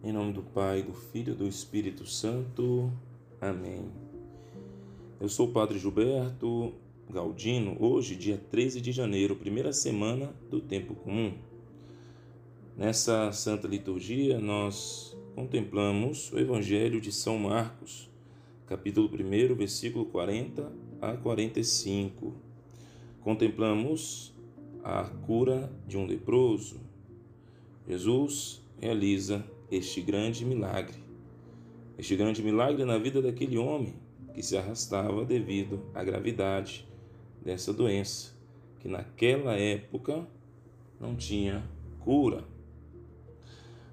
Em nome do Pai, do Filho e do Espírito Santo. Amém. Eu sou o Padre Gilberto Galdino, hoje, dia 13 de janeiro, primeira semana do Tempo Comum. Nessa Santa Liturgia, nós contemplamos o Evangelho de São Marcos, capítulo 1, versículo 40 a 45. Contemplamos a cura de um leproso. Jesus realiza este grande milagre. Este grande milagre na vida daquele homem que se arrastava devido à gravidade dessa doença, que naquela época não tinha cura.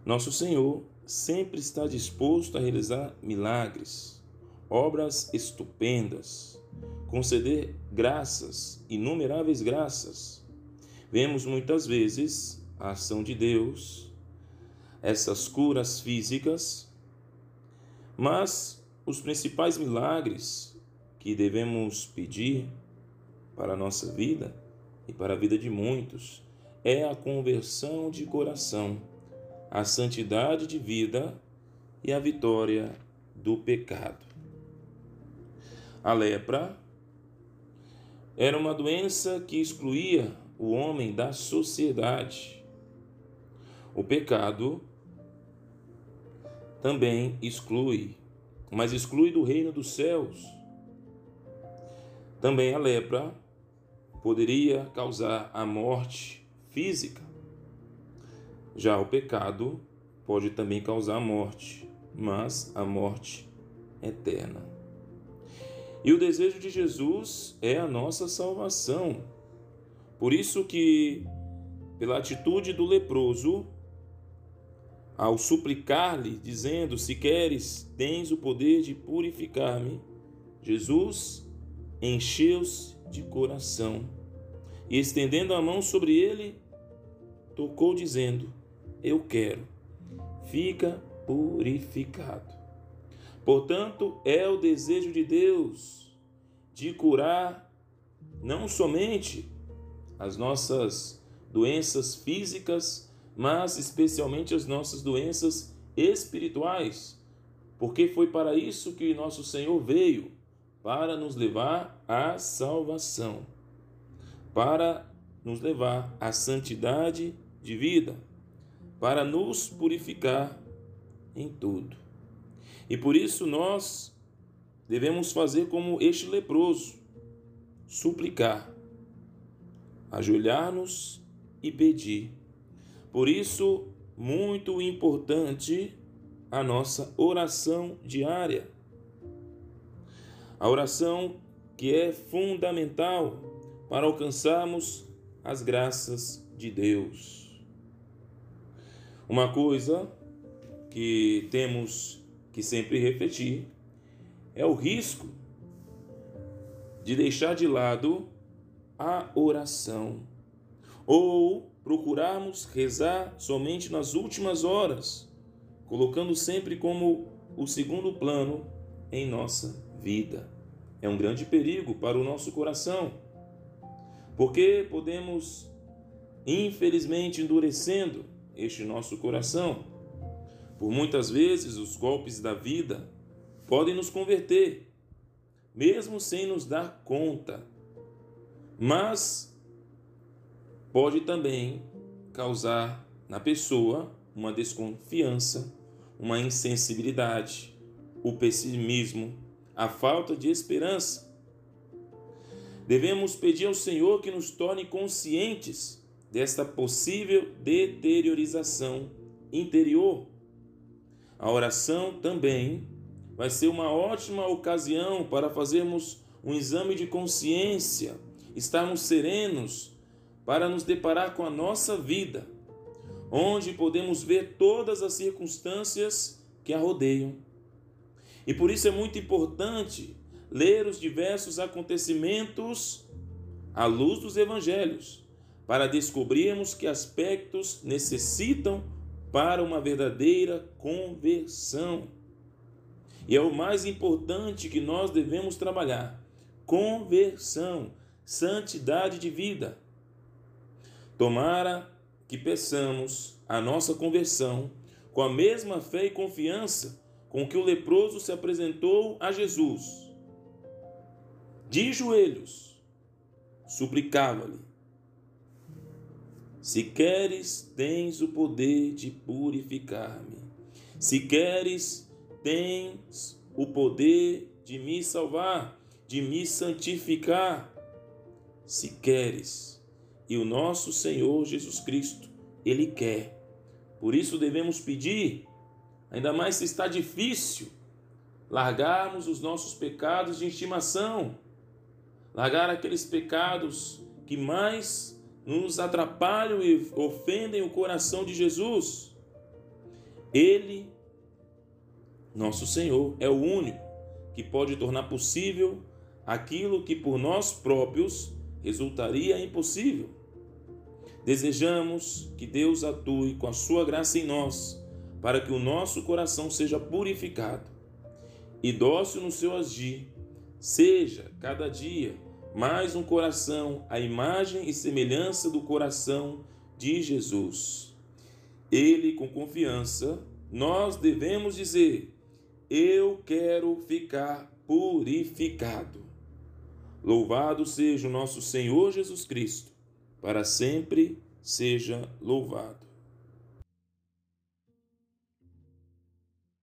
Nosso Senhor sempre está disposto a realizar milagres, obras estupendas, conceder graças, inumeráveis graças. Vemos muitas vezes a ação de Deus essas curas físicas, mas os principais milagres que devemos pedir para a nossa vida e para a vida de muitos é a conversão de coração, a santidade de vida e a vitória do pecado. A lepra era uma doença que excluía o homem da sociedade. O pecado também exclui, mas exclui do reino dos céus. Também a lepra poderia causar a morte física. Já o pecado pode também causar a morte, mas a morte eterna. E o desejo de Jesus é a nossa salvação. Por isso que pela atitude do leproso, ao suplicar-lhe, dizendo: Se queres, tens o poder de purificar-me. Jesus encheu-se de coração e, estendendo a mão sobre ele, tocou, dizendo: Eu quero, fica purificado. Portanto, é o desejo de Deus de curar não somente as nossas doenças físicas, mas especialmente as nossas doenças espirituais, porque foi para isso que nosso Senhor veio para nos levar à salvação, para nos levar à santidade de vida, para nos purificar em tudo. E por isso nós devemos fazer como este leproso, suplicar, ajoelhar-nos e pedir por isso, muito importante a nossa oração diária. A oração que é fundamental para alcançarmos as graças de Deus. Uma coisa que temos que sempre refletir é o risco de deixar de lado a oração ou procurarmos rezar somente nas últimas horas, colocando sempre como o segundo plano em nossa vida. É um grande perigo para o nosso coração, porque podemos, infelizmente, endurecendo este nosso coração. Por muitas vezes, os golpes da vida podem nos converter, mesmo sem nos dar conta. Mas pode também causar na pessoa uma desconfiança, uma insensibilidade, o pessimismo, a falta de esperança. Devemos pedir ao Senhor que nos torne conscientes desta possível deteriorização interior. A oração também vai ser uma ótima ocasião para fazermos um exame de consciência, estarmos serenos para nos deparar com a nossa vida, onde podemos ver todas as circunstâncias que a rodeiam. E por isso é muito importante ler os diversos acontecimentos à luz dos evangelhos, para descobrirmos que aspectos necessitam para uma verdadeira conversão. E é o mais importante que nós devemos trabalhar: conversão, santidade de vida. Tomara que peçamos a nossa conversão com a mesma fé e confiança com que o leproso se apresentou a Jesus. De joelhos, suplicava-lhe: Se queres, tens o poder de purificar-me. Se queres, tens o poder de me salvar, de me santificar. Se queres, e o nosso Senhor Jesus Cristo, Ele quer. Por isso devemos pedir, ainda mais se está difícil, largarmos os nossos pecados de estimação, largar aqueles pecados que mais nos atrapalham e ofendem o coração de Jesus. Ele, nosso Senhor, é o único que pode tornar possível aquilo que por nós próprios resultaria impossível. Desejamos que Deus atue com a sua graça em nós, para que o nosso coração seja purificado e dócil no seu agir, seja cada dia mais um coração à imagem e semelhança do coração de Jesus. Ele, com confiança, nós devemos dizer: Eu quero ficar purificado. Louvado seja o nosso Senhor Jesus Cristo, para sempre seja louvado.